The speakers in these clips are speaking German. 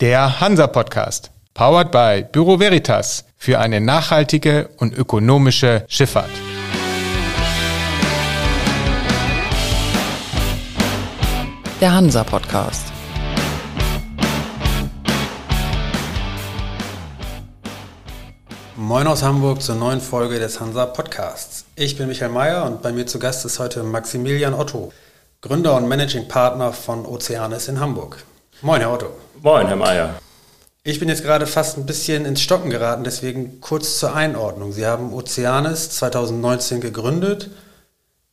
Der Hansa Podcast, powered by Büro Veritas für eine nachhaltige und ökonomische Schifffahrt. Der Hansa Podcast. Moin aus Hamburg zur neuen Folge des Hansa Podcasts. Ich bin Michael Mayer und bei mir zu Gast ist heute Maximilian Otto, Gründer und Managing Partner von Oceanis in Hamburg. Moin, Herr Otto. Moin, Herr Mayer. Ich bin jetzt gerade fast ein bisschen ins Stocken geraten, deswegen kurz zur Einordnung. Sie haben Oceanis 2019 gegründet.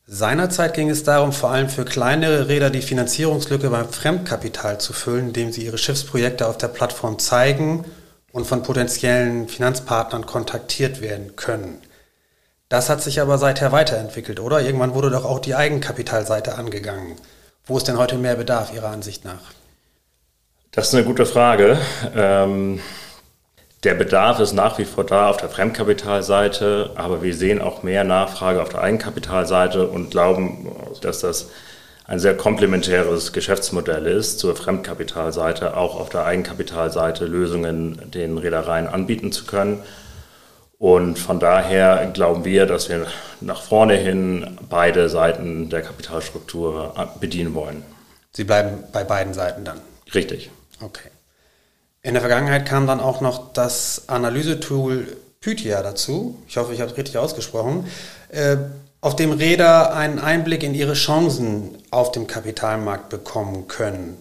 Seinerzeit ging es darum, vor allem für kleinere Räder die Finanzierungslücke beim Fremdkapital zu füllen, indem sie ihre Schiffsprojekte auf der Plattform zeigen und von potenziellen Finanzpartnern kontaktiert werden können. Das hat sich aber seither weiterentwickelt, oder? Irgendwann wurde doch auch die Eigenkapitalseite angegangen. Wo ist denn heute mehr Bedarf Ihrer Ansicht nach? Das ist eine gute Frage. Ähm, der Bedarf ist nach wie vor da auf der Fremdkapitalseite, aber wir sehen auch mehr Nachfrage auf der Eigenkapitalseite und glauben, dass das ein sehr komplementäres Geschäftsmodell ist zur Fremdkapitalseite, auch auf der Eigenkapitalseite Lösungen den Reedereien anbieten zu können. Und von daher glauben wir, dass wir nach vorne hin beide Seiten der Kapitalstruktur bedienen wollen. Sie bleiben bei beiden Seiten dann? Richtig. Okay. In der Vergangenheit kam dann auch noch das Analysetool Pythia dazu. Ich hoffe, ich habe es richtig ausgesprochen. Äh, auf dem Räder einen Einblick in ihre Chancen auf dem Kapitalmarkt bekommen können.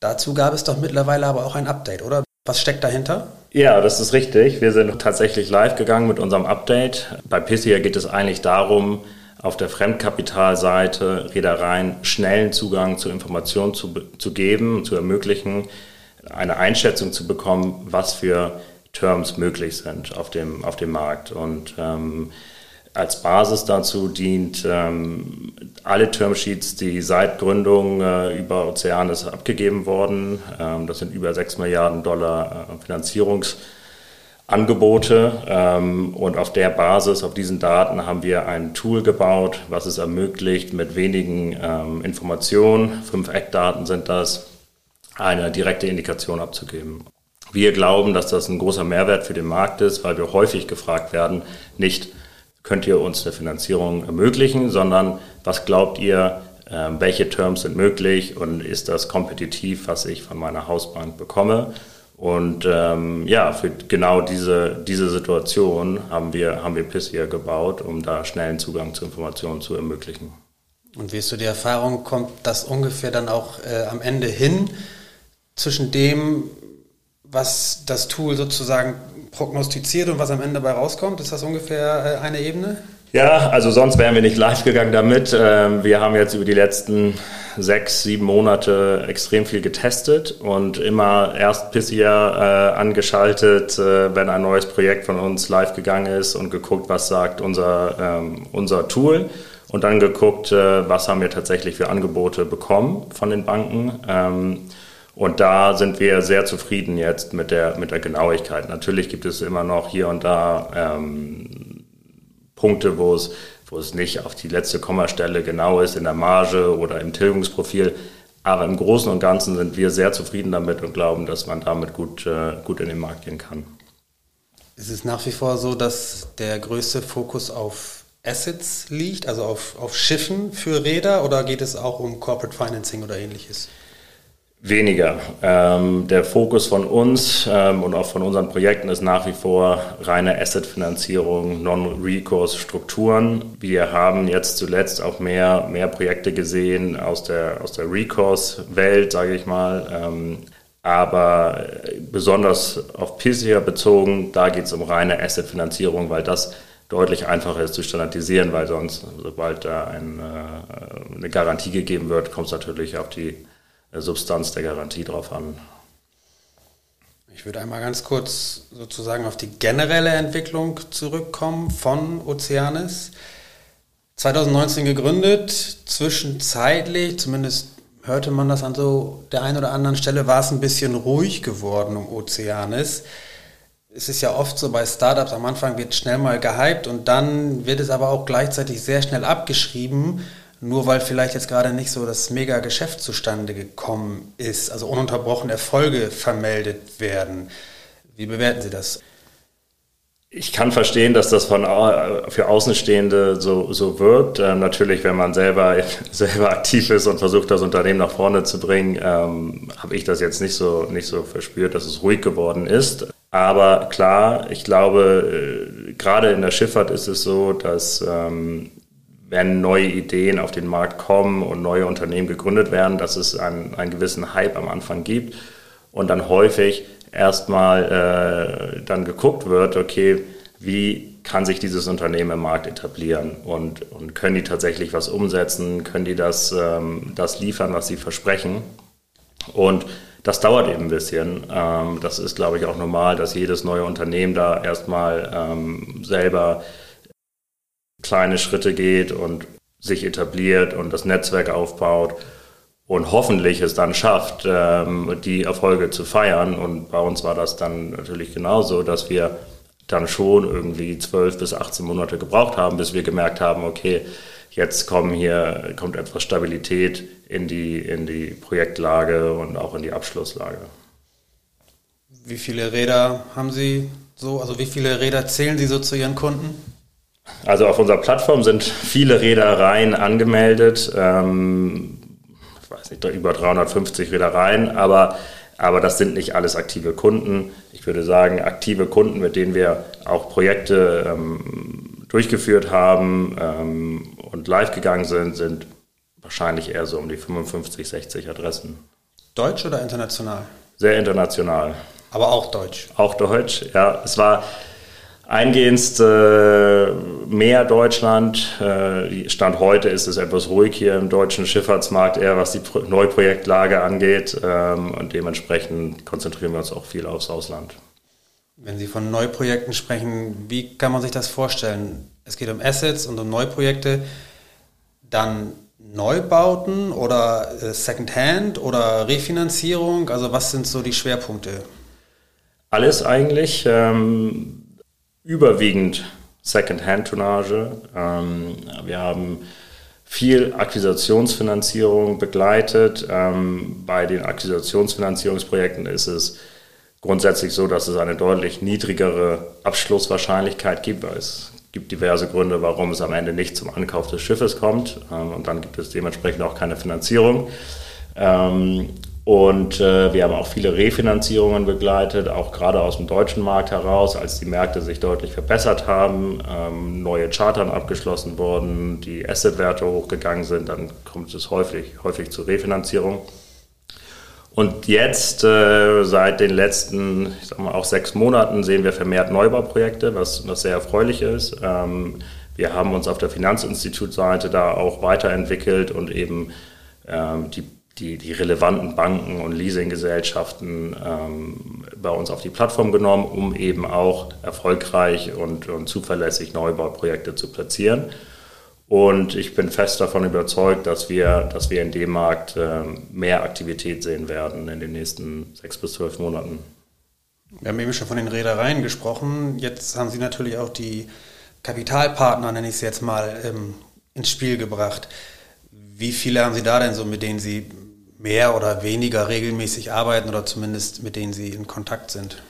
Dazu gab es doch mittlerweile aber auch ein Update, oder? Was steckt dahinter? Ja, das ist richtig. Wir sind tatsächlich live gegangen mit unserem Update. Bei Pissia geht es eigentlich darum, auf der Fremdkapitalseite Reedereien schnellen Zugang zu Informationen zu, zu geben, zu ermöglichen, eine Einschätzung zu bekommen, was für Terms möglich sind auf dem, auf dem Markt. Und ähm, als Basis dazu dient ähm, alle Termsheets, die seit Gründung äh, über Oceanis abgegeben wurden. Ähm, das sind über 6 Milliarden Dollar äh, Finanzierungs- Angebote ähm, und auf der Basis, auf diesen Daten haben wir ein Tool gebaut, was es ermöglicht, mit wenigen ähm, Informationen, fünf Eckdaten sind das, eine direkte Indikation abzugeben. Wir glauben, dass das ein großer Mehrwert für den Markt ist, weil wir häufig gefragt werden, nicht könnt ihr uns eine Finanzierung ermöglichen, sondern was glaubt ihr, äh, welche Terms sind möglich und ist das kompetitiv, was ich von meiner Hausbank bekomme? Und ähm, ja, für genau diese, diese Situation haben wir, haben wir PIS hier gebaut, um da schnellen Zugang zu Informationen zu ermöglichen. Und wie ist so die Erfahrung, kommt das ungefähr dann auch äh, am Ende hin zwischen dem, was das Tool sozusagen prognostiziert und was am Ende dabei rauskommt? Ist das ungefähr äh, eine Ebene? Ja, also sonst wären wir nicht live gegangen damit. Ähm, wir haben jetzt über die letzten sechs, sieben Monate extrem viel getestet und immer erst Pissier äh, angeschaltet, äh, wenn ein neues Projekt von uns live gegangen ist und geguckt, was sagt unser, ähm, unser Tool und dann geguckt, äh, was haben wir tatsächlich für Angebote bekommen von den Banken. Ähm, und da sind wir sehr zufrieden jetzt mit der, mit der Genauigkeit. Natürlich gibt es immer noch hier und da Punkte, wo es, wo es nicht auf die letzte Kommastelle genau ist in der Marge oder im Tilgungsprofil. Aber im Großen und Ganzen sind wir sehr zufrieden damit und glauben, dass man damit gut, äh, gut in den Markt gehen kann. Ist es nach wie vor so, dass der größte Fokus auf Assets liegt, also auf, auf Schiffen für Räder, oder geht es auch um Corporate Financing oder ähnliches? Weniger. Ähm, der Fokus von uns ähm, und auch von unseren Projekten ist nach wie vor reine Asset-Finanzierung, Non-Recourse-Strukturen. Wir haben jetzt zuletzt auch mehr, mehr Projekte gesehen aus der, aus der Recourse-Welt, sage ich mal. Ähm, aber besonders auf PISIA bezogen, da geht es um reine Asset-Finanzierung, weil das deutlich einfacher ist zu standardisieren, weil sonst, sobald da ein, äh, eine Garantie gegeben wird, kommt es natürlich auf die Substanz der Garantie drauf an. Ich würde einmal ganz kurz sozusagen auf die generelle Entwicklung zurückkommen von Oceanis. 2019 gegründet, zwischenzeitlich, zumindest hörte man das an so der einen oder anderen Stelle, war es ein bisschen ruhig geworden um Oceanis. Es ist ja oft so bei Startups, am Anfang wird schnell mal gehypt und dann wird es aber auch gleichzeitig sehr schnell abgeschrieben nur weil vielleicht jetzt gerade nicht so das mega Geschäft zustande gekommen ist, also ununterbrochen Erfolge vermeldet werden. Wie bewerten Sie das? Ich kann verstehen, dass das von, für Außenstehende so, so wirkt. Ähm, natürlich, wenn man selber, selber aktiv ist und versucht, das Unternehmen nach vorne zu bringen, ähm, habe ich das jetzt nicht so, nicht so verspürt, dass es ruhig geworden ist. Aber klar, ich glaube, äh, gerade in der Schifffahrt ist es so, dass ähm, wenn neue Ideen auf den Markt kommen und neue Unternehmen gegründet werden, dass es einen, einen gewissen Hype am Anfang gibt und dann häufig erstmal äh, dann geguckt wird, okay, wie kann sich dieses Unternehmen im Markt etablieren und, und können die tatsächlich was umsetzen, können die das, ähm, das liefern, was sie versprechen. Und das dauert eben ein bisschen. Ähm, das ist, glaube ich, auch normal, dass jedes neue Unternehmen da erstmal ähm, selber kleine Schritte geht und sich etabliert und das Netzwerk aufbaut und hoffentlich es dann schafft, ähm, die Erfolge zu feiern. Und bei uns war das dann natürlich genauso, dass wir dann schon irgendwie zwölf bis 18 Monate gebraucht haben, bis wir gemerkt haben, okay, jetzt kommen hier, kommt etwas Stabilität in die, in die Projektlage und auch in die Abschlusslage. Wie viele Räder haben Sie so, also wie viele Räder zählen Sie so zu Ihren Kunden? Also auf unserer Plattform sind viele Reedereien angemeldet. Ähm, ich weiß nicht, über 350 Reedereien, aber, aber das sind nicht alles aktive Kunden. Ich würde sagen, aktive Kunden, mit denen wir auch Projekte ähm, durchgeführt haben ähm, und live gegangen sind, sind wahrscheinlich eher so um die 55, 60 Adressen. Deutsch oder international? Sehr international. Aber auch Deutsch? Auch Deutsch, ja. Es war Eingehend äh, mehr Deutschland. Äh, Stand heute ist es etwas ruhig hier im deutschen Schifffahrtsmarkt, eher was die Pro Neuprojektlage angeht. Ähm, und dementsprechend konzentrieren wir uns auch viel aufs Ausland. Wenn Sie von Neuprojekten sprechen, wie kann man sich das vorstellen? Es geht um Assets und um Neuprojekte. Dann Neubauten oder äh, Secondhand oder Refinanzierung? Also was sind so die Schwerpunkte? Alles eigentlich. Ähm, überwiegend Second-Hand-Tonnage. Ähm, wir haben viel Akquisitionsfinanzierung begleitet. Ähm, bei den Akquisitionsfinanzierungsprojekten ist es grundsätzlich so, dass es eine deutlich niedrigere Abschlusswahrscheinlichkeit gibt. Es gibt diverse Gründe, warum es am Ende nicht zum Ankauf des Schiffes kommt. Ähm, und dann gibt es dementsprechend auch keine Finanzierung. Und äh, wir haben auch viele Refinanzierungen begleitet, auch gerade aus dem deutschen Markt heraus, als die Märkte sich deutlich verbessert haben, ähm, neue Chartern abgeschlossen wurden, die Assetwerte hochgegangen sind, dann kommt es häufig, häufig zu Refinanzierung. Und jetzt, äh, seit den letzten, ich sag mal, auch sechs Monaten, sehen wir vermehrt Neubauprojekte, was, was sehr erfreulich ist. Ähm, wir haben uns auf der Finanzinstitutseite da auch weiterentwickelt und eben ähm, die die, die relevanten Banken und Leasinggesellschaften ähm, bei uns auf die Plattform genommen, um eben auch erfolgreich und, und zuverlässig Neubauprojekte zu platzieren. Und ich bin fest davon überzeugt, dass wir, dass wir in dem Markt äh, mehr Aktivität sehen werden in den nächsten sechs bis zwölf Monaten. Wir haben eben schon von den Reedereien gesprochen. Jetzt haben Sie natürlich auch die Kapitalpartner, nenne ich es jetzt mal, ähm, ins Spiel gebracht. Wie viele haben Sie da denn so, mit denen Sie mehr oder weniger regelmäßig arbeiten oder zumindest mit denen Sie in Kontakt sind?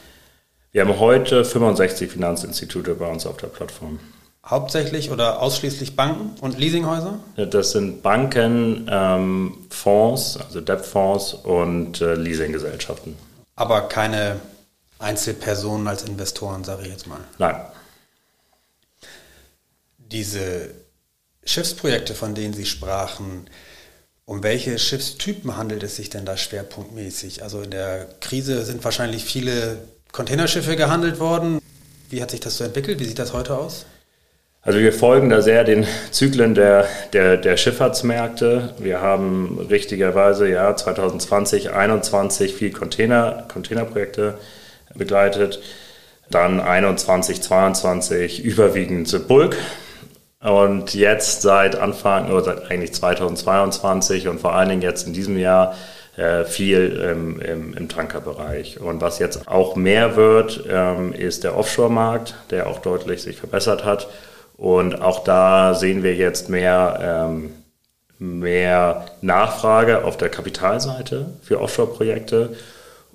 Wir haben heute 65 Finanzinstitute bei uns auf der Plattform. Hauptsächlich oder ausschließlich Banken und Leasinghäuser? Das sind Banken, ähm, Fonds, also Debtfonds und äh, Leasinggesellschaften. Aber keine Einzelpersonen als Investoren, sage ich jetzt mal. Nein. Diese Schiffsprojekte, von denen Sie sprachen, um welche Schiffstypen handelt es sich denn da schwerpunktmäßig? Also in der Krise sind wahrscheinlich viele Containerschiffe gehandelt worden. Wie hat sich das so entwickelt? Wie sieht das heute aus? Also wir folgen da sehr den Zyklen der, der, der Schifffahrtsmärkte. Wir haben richtigerweise ja 2020, 2021 viel Container, Containerprojekte begleitet. Dann 21, 22 überwiegend Bulk und jetzt seit Anfang, oder seit eigentlich 2022 und vor allen Dingen jetzt in diesem Jahr äh, viel im, im, im Tankerbereich. Und was jetzt auch mehr wird, ähm, ist der Offshore-Markt, der auch deutlich sich verbessert hat. Und auch da sehen wir jetzt mehr ähm, mehr Nachfrage auf der Kapitalseite für Offshore-Projekte.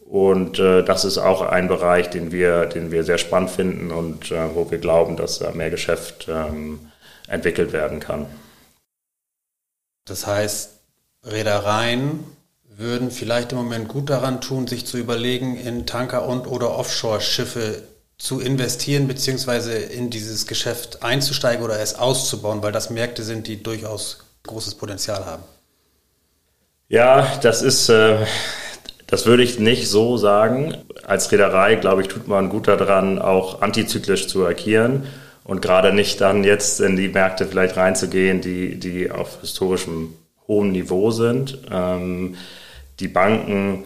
Und äh, das ist auch ein Bereich, den wir, den wir sehr spannend finden und äh, wo wir glauben, dass da mehr Geschäft ähm, entwickelt werden kann. Das heißt, Reedereien würden vielleicht im Moment gut daran tun, sich zu überlegen, in Tanker und oder Offshore-Schiffe zu investieren, beziehungsweise in dieses Geschäft einzusteigen oder es auszubauen, weil das Märkte sind, die durchaus großes Potenzial haben. Ja, das ist, äh, das würde ich nicht so sagen. Als Reederei, glaube ich, tut man gut daran, auch antizyklisch zu agieren und gerade nicht dann jetzt in die Märkte vielleicht reinzugehen, die, die auf historischem hohem Niveau sind. Ähm, die Banken,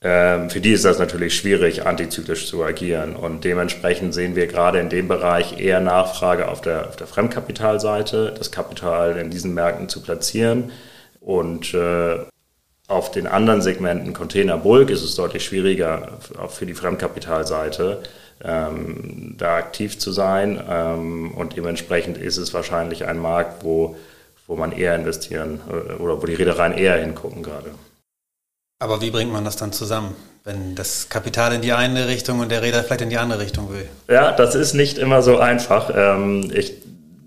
ähm, für die ist das natürlich schwierig, antizyklisch zu agieren. Und dementsprechend sehen wir gerade in dem Bereich eher Nachfrage auf der, auf der Fremdkapitalseite, das Kapital in diesen Märkten zu platzieren. Und äh, auf den anderen Segmenten Container Bulk ist es deutlich schwieriger, auch für die Fremdkapitalseite ähm, da aktiv zu sein. Ähm, und dementsprechend ist es wahrscheinlich ein Markt, wo, wo man eher investieren äh, oder wo die Reedereien eher hingucken gerade. Aber wie bringt man das dann zusammen, wenn das Kapital in die eine Richtung und der Reeder vielleicht in die andere Richtung will? Ja, das ist nicht immer so einfach. Ähm, ich,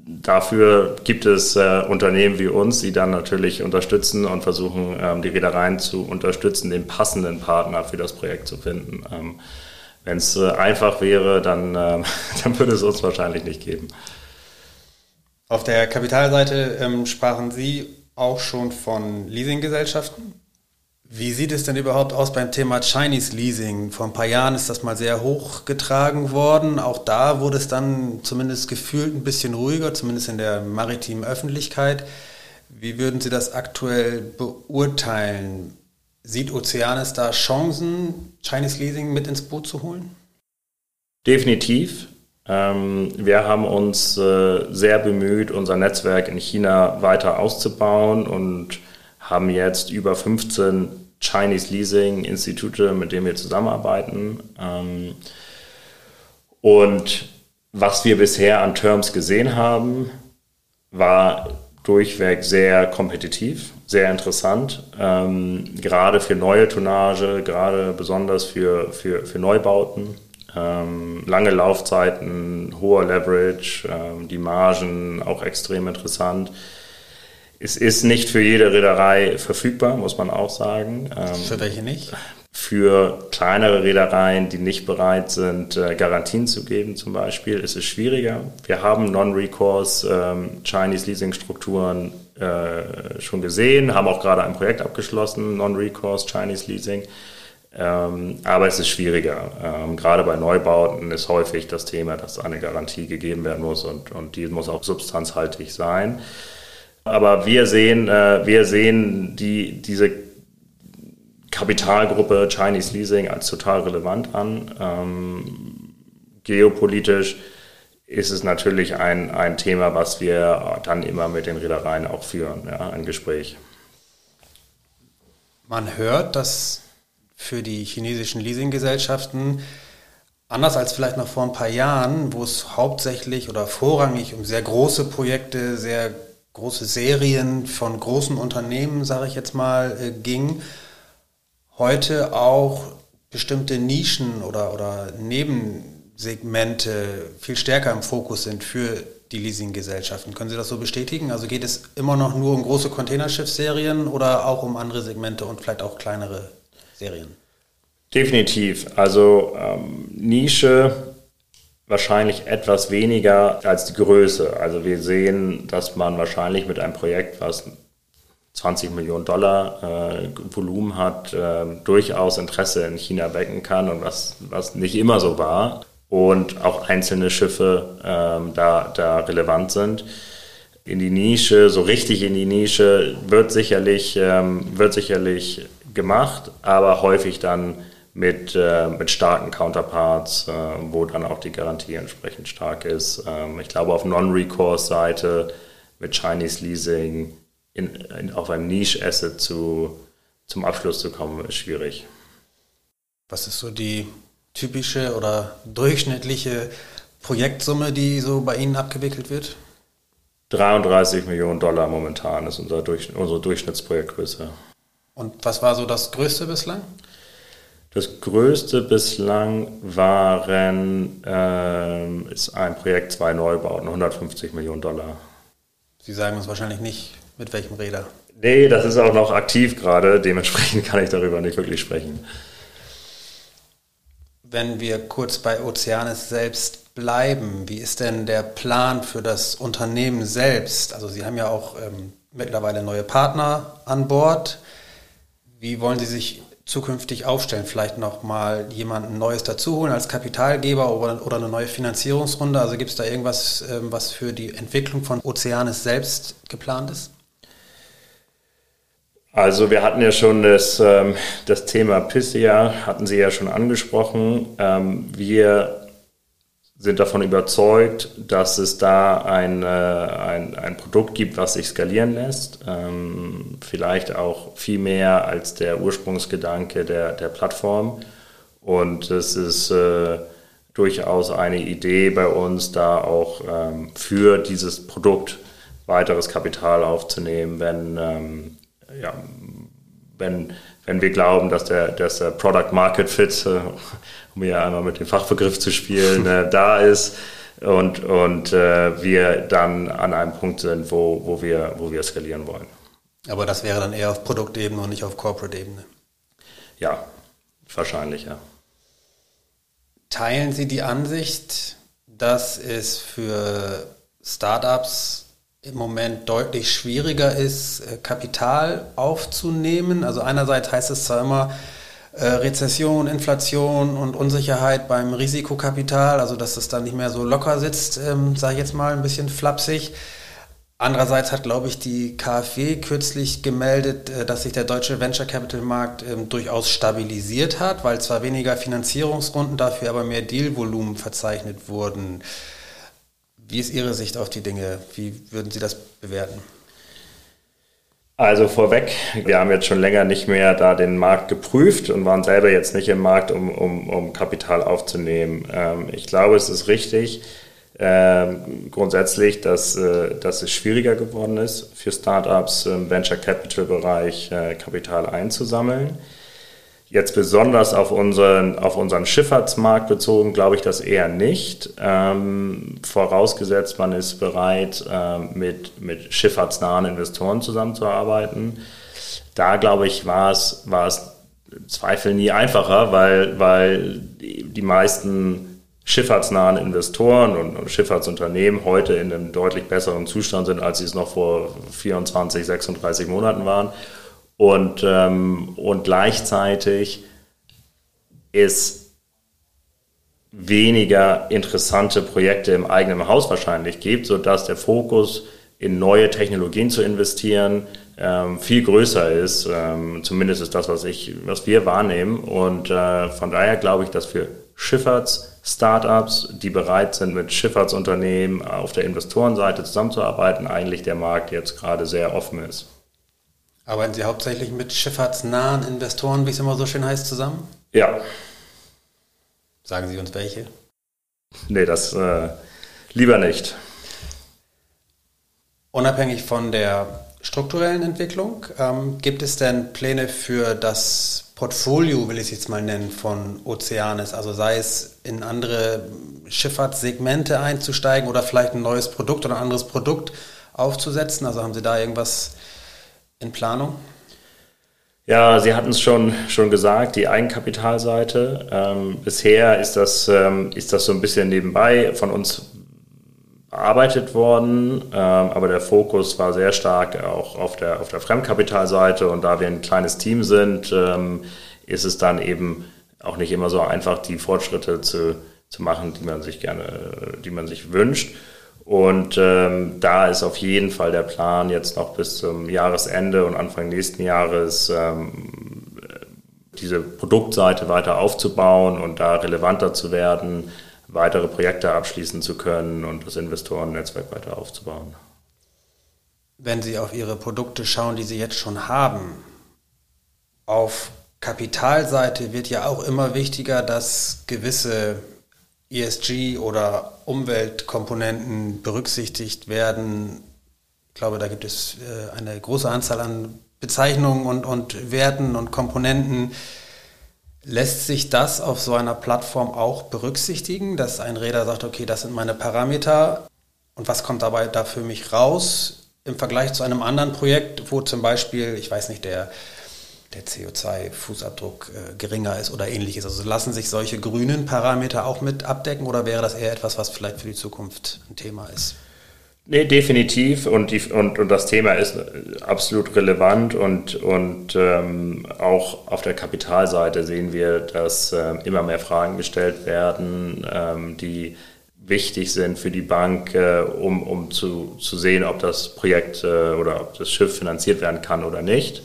dafür gibt es äh, Unternehmen wie uns, die dann natürlich unterstützen und versuchen, ähm, die Reedereien zu unterstützen, den passenden Partner für das Projekt zu finden. Ähm, wenn es äh, einfach wäre, dann, äh, dann würde es uns wahrscheinlich nicht geben. Auf der Kapitalseite ähm, sprachen Sie auch schon von Leasinggesellschaften. Wie sieht es denn überhaupt aus beim Thema Chinese Leasing? Vor ein paar Jahren ist das mal sehr hochgetragen worden. Auch da wurde es dann zumindest gefühlt ein bisschen ruhiger, zumindest in der maritimen Öffentlichkeit. Wie würden Sie das aktuell beurteilen? Sieht Oceanis da Chancen, Chinese Leasing mit ins Boot zu holen? Definitiv. Ähm, wir haben uns äh, sehr bemüht, unser Netzwerk in China weiter auszubauen und haben jetzt über 15 Chinese Leasing Institute, mit denen wir zusammenarbeiten. Ähm, und was wir bisher an Terms gesehen haben, war durchweg sehr kompetitiv, sehr interessant, ähm, gerade für neue Tonnage, gerade besonders für, für, für Neubauten. Ähm, lange Laufzeiten, hoher Leverage, ähm, die Margen auch extrem interessant. Es ist nicht für jede Reederei verfügbar, muss man auch sagen. Ähm, für welche nicht? Für kleinere Reedereien, die nicht bereit sind, äh, Garantien zu geben zum Beispiel, ist es schwieriger. Wir haben Non-Recourse ähm, Chinese Leasing-Strukturen äh, schon gesehen, haben auch gerade ein Projekt abgeschlossen, Non-Recourse Chinese Leasing. Ähm, aber es ist schwieriger. Gerade bei Neubauten ist häufig das Thema, dass eine Garantie gegeben werden muss und, und die muss auch substanzhaltig sein. Aber wir sehen, äh, wir sehen die, diese Kapitalgruppe Chinese Leasing als total relevant an. Ähm, geopolitisch ist es natürlich ein, ein Thema, was wir dann immer mit den Reedereien auch führen, ja, ein Gespräch. Man hört, dass für die chinesischen Leasinggesellschaften anders als vielleicht noch vor ein paar Jahren, wo es hauptsächlich oder vorrangig um sehr große Projekte, sehr große Serien von großen Unternehmen, sage ich jetzt mal, äh, ging, heute auch bestimmte Nischen oder, oder Nebensegmente viel stärker im Fokus sind für die Leasinggesellschaften. Können Sie das so bestätigen? Also geht es immer noch nur um große Containerschiffsserien oder auch um andere Segmente und vielleicht auch kleinere Serien? Definitiv. Also ähm, Nische wahrscheinlich etwas weniger als die Größe. Also wir sehen, dass man wahrscheinlich mit einem Projekt, was 20 Millionen Dollar äh, Volumen hat, äh, durchaus Interesse in China wecken kann und was, was nicht immer so war. Und auch einzelne Schiffe äh, da, da relevant sind. In die Nische, so richtig in die Nische, wird sicherlich, ähm, wird sicherlich gemacht, aber häufig dann mit, äh, mit starken Counterparts, äh, wo dann auch die Garantie entsprechend stark ist. Ähm, ich glaube, auf Non-Recourse-Seite mit Chinese Leasing in, in, auf einem Niche-Asset zu, zum Abschluss zu kommen, ist schwierig. Was ist so die typische oder durchschnittliche Projektsumme, die so bei Ihnen abgewickelt wird? 33 Millionen Dollar momentan ist unser Durch, unsere Durchschnittsprojektgröße. Und was war so das Größte bislang? Das größte bislang waren, äh, ist ein Projekt, zwei Neubauten, 150 Millionen Dollar. Sie sagen uns wahrscheinlich nicht, mit welchem Räder. Nee, das ist auch noch aktiv gerade, dementsprechend kann ich darüber nicht wirklich sprechen. Wenn wir kurz bei Oceanis selbst bleiben, wie ist denn der Plan für das Unternehmen selbst? Also Sie haben ja auch ähm, mittlerweile neue Partner an Bord. Wie wollen Sie sich zukünftig aufstellen? Vielleicht nochmal jemanden Neues dazuholen als Kapitalgeber oder, oder eine neue Finanzierungsrunde? Also gibt es da irgendwas, ähm, was für die Entwicklung von Oceanis selbst geplant ist? Also wir hatten ja schon das, ähm, das Thema Pissia, hatten Sie ja schon angesprochen. Ähm, wir sind davon überzeugt, dass es da ein, äh, ein, ein Produkt gibt, was sich skalieren lässt. Ähm, vielleicht auch viel mehr als der Ursprungsgedanke der, der Plattform. Und es ist äh, durchaus eine Idee bei uns, da auch ähm, für dieses Produkt weiteres Kapital aufzunehmen, wenn ähm, ja, wenn, wenn wir glauben, dass der, dass der Product Market Fit, äh, um hier einmal mit dem Fachbegriff zu spielen, äh, da ist und, und äh, wir dann an einem Punkt sind, wo, wo, wir, wo wir skalieren wollen. Aber das wäre dann eher auf Produktebene und nicht auf Corporate-Ebene. Ja, wahrscheinlich, ja. Teilen Sie die Ansicht, dass es für Startups im Moment deutlich schwieriger ist, äh, Kapital aufzunehmen. Also einerseits heißt es zwar immer äh, Rezession, Inflation und Unsicherheit beim Risikokapital, also dass es dann nicht mehr so locker sitzt, ähm, sage ich jetzt mal ein bisschen flapsig. Andererseits hat, glaube ich, die KfW kürzlich gemeldet, äh, dass sich der deutsche Venture Capital Markt ähm, durchaus stabilisiert hat, weil zwar weniger Finanzierungsrunden, dafür aber mehr Dealvolumen verzeichnet wurden. Wie ist Ihre Sicht auf die Dinge? Wie würden Sie das bewerten? Also vorweg, wir haben jetzt schon länger nicht mehr da den Markt geprüft und waren selber jetzt nicht im Markt, um, um, um Kapital aufzunehmen. Ähm, ich glaube, es ist richtig ähm, grundsätzlich, dass, äh, dass es schwieriger geworden ist, für Startups im Venture Capital Bereich äh, Kapital einzusammeln. Jetzt besonders auf unseren, auf unseren Schifffahrtsmarkt bezogen, glaube ich das eher nicht. Ähm, vorausgesetzt, man ist bereit, ähm, mit, mit schifffahrtsnahen Investoren zusammenzuarbeiten. Da, glaube ich, war es, war es Zweifel nie einfacher, weil, weil die meisten schifffahrtsnahen Investoren und, und Schifffahrtsunternehmen heute in einem deutlich besseren Zustand sind, als sie es noch vor 24, 36 Monaten waren und, ähm, und gleichzeitig es weniger interessante Projekte im eigenen Haus wahrscheinlich gibt, sodass der Fokus in neue Technologien zu investieren ähm, viel größer ist. Ähm, zumindest ist das, was, ich, was wir wahrnehmen. Und äh, von daher glaube ich, dass für Schifffahrts-Startups, die bereit sind, mit Schifffahrtsunternehmen auf der Investorenseite zusammenzuarbeiten, eigentlich der Markt jetzt gerade sehr offen ist. Arbeiten Sie hauptsächlich mit schifffahrtsnahen Investoren, wie es immer so schön heißt, zusammen? Ja. Sagen Sie uns welche? Nee, das äh, lieber nicht. Unabhängig von der strukturellen Entwicklung, ähm, gibt es denn Pläne für das Portfolio, will ich es jetzt mal nennen, von Oceanes? Also sei es in andere Schifffahrtssegmente einzusteigen oder vielleicht ein neues Produkt oder ein anderes Produkt aufzusetzen? Also haben Sie da irgendwas in Planung? Ja, Sie hatten es schon, schon gesagt, die Eigenkapitalseite. Ähm, bisher ist das, ähm, ist das so ein bisschen nebenbei von uns bearbeitet worden, ähm, aber der Fokus war sehr stark auch auf der, auf der Fremdkapitalseite und da wir ein kleines Team sind, ähm, ist es dann eben auch nicht immer so einfach, die Fortschritte zu, zu machen, die man sich gerne, die man sich wünscht. Und ähm, da ist auf jeden Fall der Plan, jetzt noch bis zum Jahresende und Anfang nächsten Jahres ähm, diese Produktseite weiter aufzubauen und da relevanter zu werden, weitere Projekte abschließen zu können und das Investorennetzwerk weiter aufzubauen. Wenn Sie auf Ihre Produkte schauen, die Sie jetzt schon haben, auf Kapitalseite wird ja auch immer wichtiger, dass gewisse ESG oder Umweltkomponenten berücksichtigt werden. Ich glaube, da gibt es äh, eine große Anzahl an Bezeichnungen und, und Werten und Komponenten. Lässt sich das auf so einer Plattform auch berücksichtigen, dass ein Räder sagt, okay, das sind meine Parameter und was kommt dabei da für mich raus im Vergleich zu einem anderen Projekt, wo zum Beispiel, ich weiß nicht, der, der CO2-Fußabdruck äh, geringer ist oder ähnliches. Also lassen sich solche grünen Parameter auch mit abdecken oder wäre das eher etwas, was vielleicht für die Zukunft ein Thema ist? Nee, definitiv. Und, die, und, und das Thema ist absolut relevant. Und, und ähm, auch auf der Kapitalseite sehen wir, dass äh, immer mehr Fragen gestellt werden, ähm, die wichtig sind für die Bank, äh, um, um zu, zu sehen, ob das Projekt äh, oder ob das Schiff finanziert werden kann oder nicht.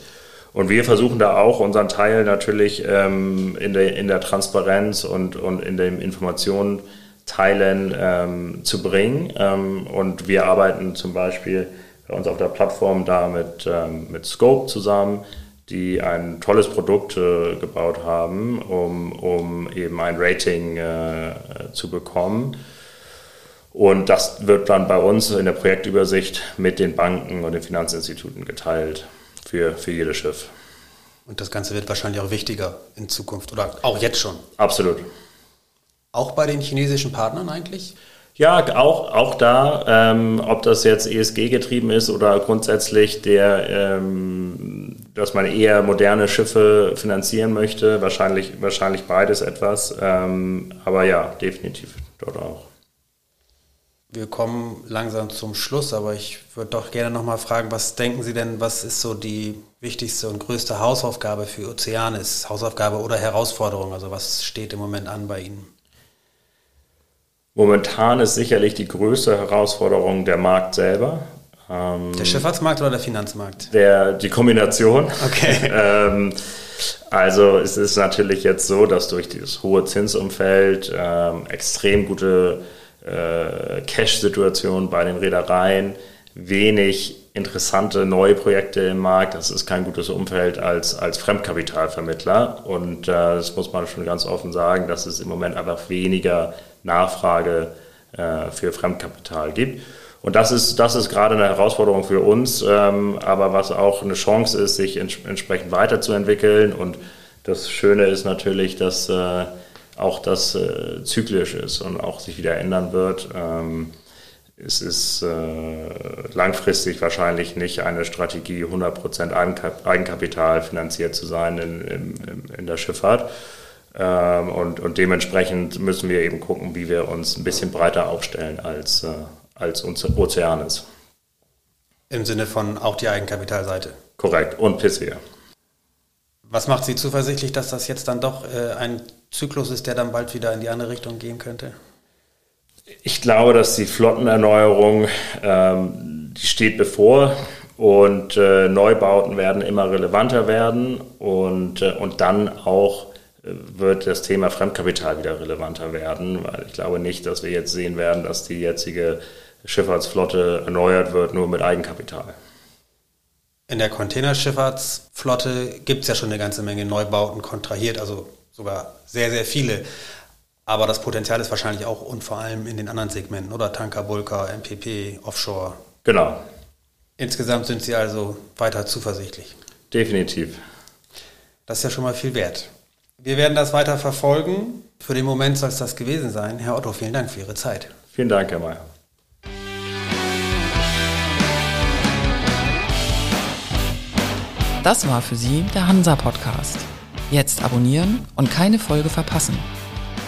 Und wir versuchen da auch unseren Teil natürlich ähm, in, der, in der Transparenz und, und in den Informationen Teilen ähm, zu bringen. Ähm, und wir arbeiten zum Beispiel bei uns auf der Plattform da mit, ähm, mit Scope zusammen, die ein tolles Produkt äh, gebaut haben, um, um eben ein Rating äh, zu bekommen. Und das wird dann bei uns in der Projektübersicht mit den Banken und den Finanzinstituten geteilt für, für jedes Schiff. Und das Ganze wird wahrscheinlich auch wichtiger in Zukunft oder auch jetzt schon. Absolut. Auch bei den chinesischen Partnern eigentlich? Ja, auch, auch da, ähm, ob das jetzt ESG getrieben ist oder grundsätzlich der, ähm, dass man eher moderne Schiffe finanzieren möchte, wahrscheinlich, wahrscheinlich beides etwas. Ähm, aber ja, definitiv dort auch. Wir kommen langsam zum Schluss, aber ich würde doch gerne nochmal fragen, was denken Sie denn, was ist so die wichtigste und größte Hausaufgabe für Ozeanis? Hausaufgabe oder Herausforderung? Also was steht im Moment an bei Ihnen? Momentan ist sicherlich die größte Herausforderung der Markt selber. Ähm, der Schifffahrtsmarkt oder der Finanzmarkt? Der, die Kombination. Okay. ähm, also es ist natürlich jetzt so, dass durch dieses hohe Zinsumfeld ähm, extrem gute äh, Cash-Situation bei den Reedereien, wenig interessante neue Projekte im Markt. Das ist kein gutes Umfeld als, als Fremdkapitalvermittler. Und äh, das muss man schon ganz offen sagen, dass es im Moment einfach weniger Nachfrage äh, für Fremdkapital gibt. Und das ist, das ist gerade eine Herausforderung für uns, ähm, aber was auch eine Chance ist, sich ents entsprechend weiterzuentwickeln. Und das Schöne ist natürlich, dass äh, auch das äh, zyklisch ist und auch sich wieder ändern wird. Ähm, es ist äh, langfristig wahrscheinlich nicht eine Strategie, 100% Eigenkapital finanziert zu sein in, in, in der Schifffahrt. Ähm, und, und dementsprechend müssen wir eben gucken, wie wir uns ein bisschen breiter aufstellen als, äh, als Ozeanes. Im Sinne von auch die Eigenkapitalseite. Korrekt. Und PCA. Was macht Sie zuversichtlich, dass das jetzt dann doch äh, ein Zyklus ist, der dann bald wieder in die andere Richtung gehen könnte? Ich glaube, dass die Flottenerneuerung, ähm, die steht bevor und äh, Neubauten werden immer relevanter werden und, äh, und dann auch wird das Thema Fremdkapital wieder relevanter werden, weil ich glaube nicht, dass wir jetzt sehen werden, dass die jetzige Schifffahrtsflotte erneuert wird, nur mit Eigenkapital. In der Containerschifffahrtsflotte gibt es ja schon eine ganze Menge Neubauten kontrahiert, also sogar sehr, sehr viele. Aber das Potenzial ist wahrscheinlich auch und vor allem in den anderen Segmenten, oder? Tanker, Bulker, MPP, Offshore. Genau. Insgesamt sind Sie also weiter zuversichtlich. Definitiv. Das ist ja schon mal viel wert. Wir werden das weiter verfolgen. Für den Moment soll es das gewesen sein. Herr Otto, vielen Dank für Ihre Zeit. Vielen Dank, Herr Mayer. Das war für Sie der Hansa Podcast. Jetzt abonnieren und keine Folge verpassen.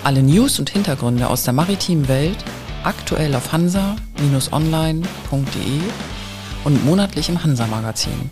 Alle News und Hintergründe aus der maritimen Welt aktuell auf hansa-online.de und monatlich im Hansa Magazin.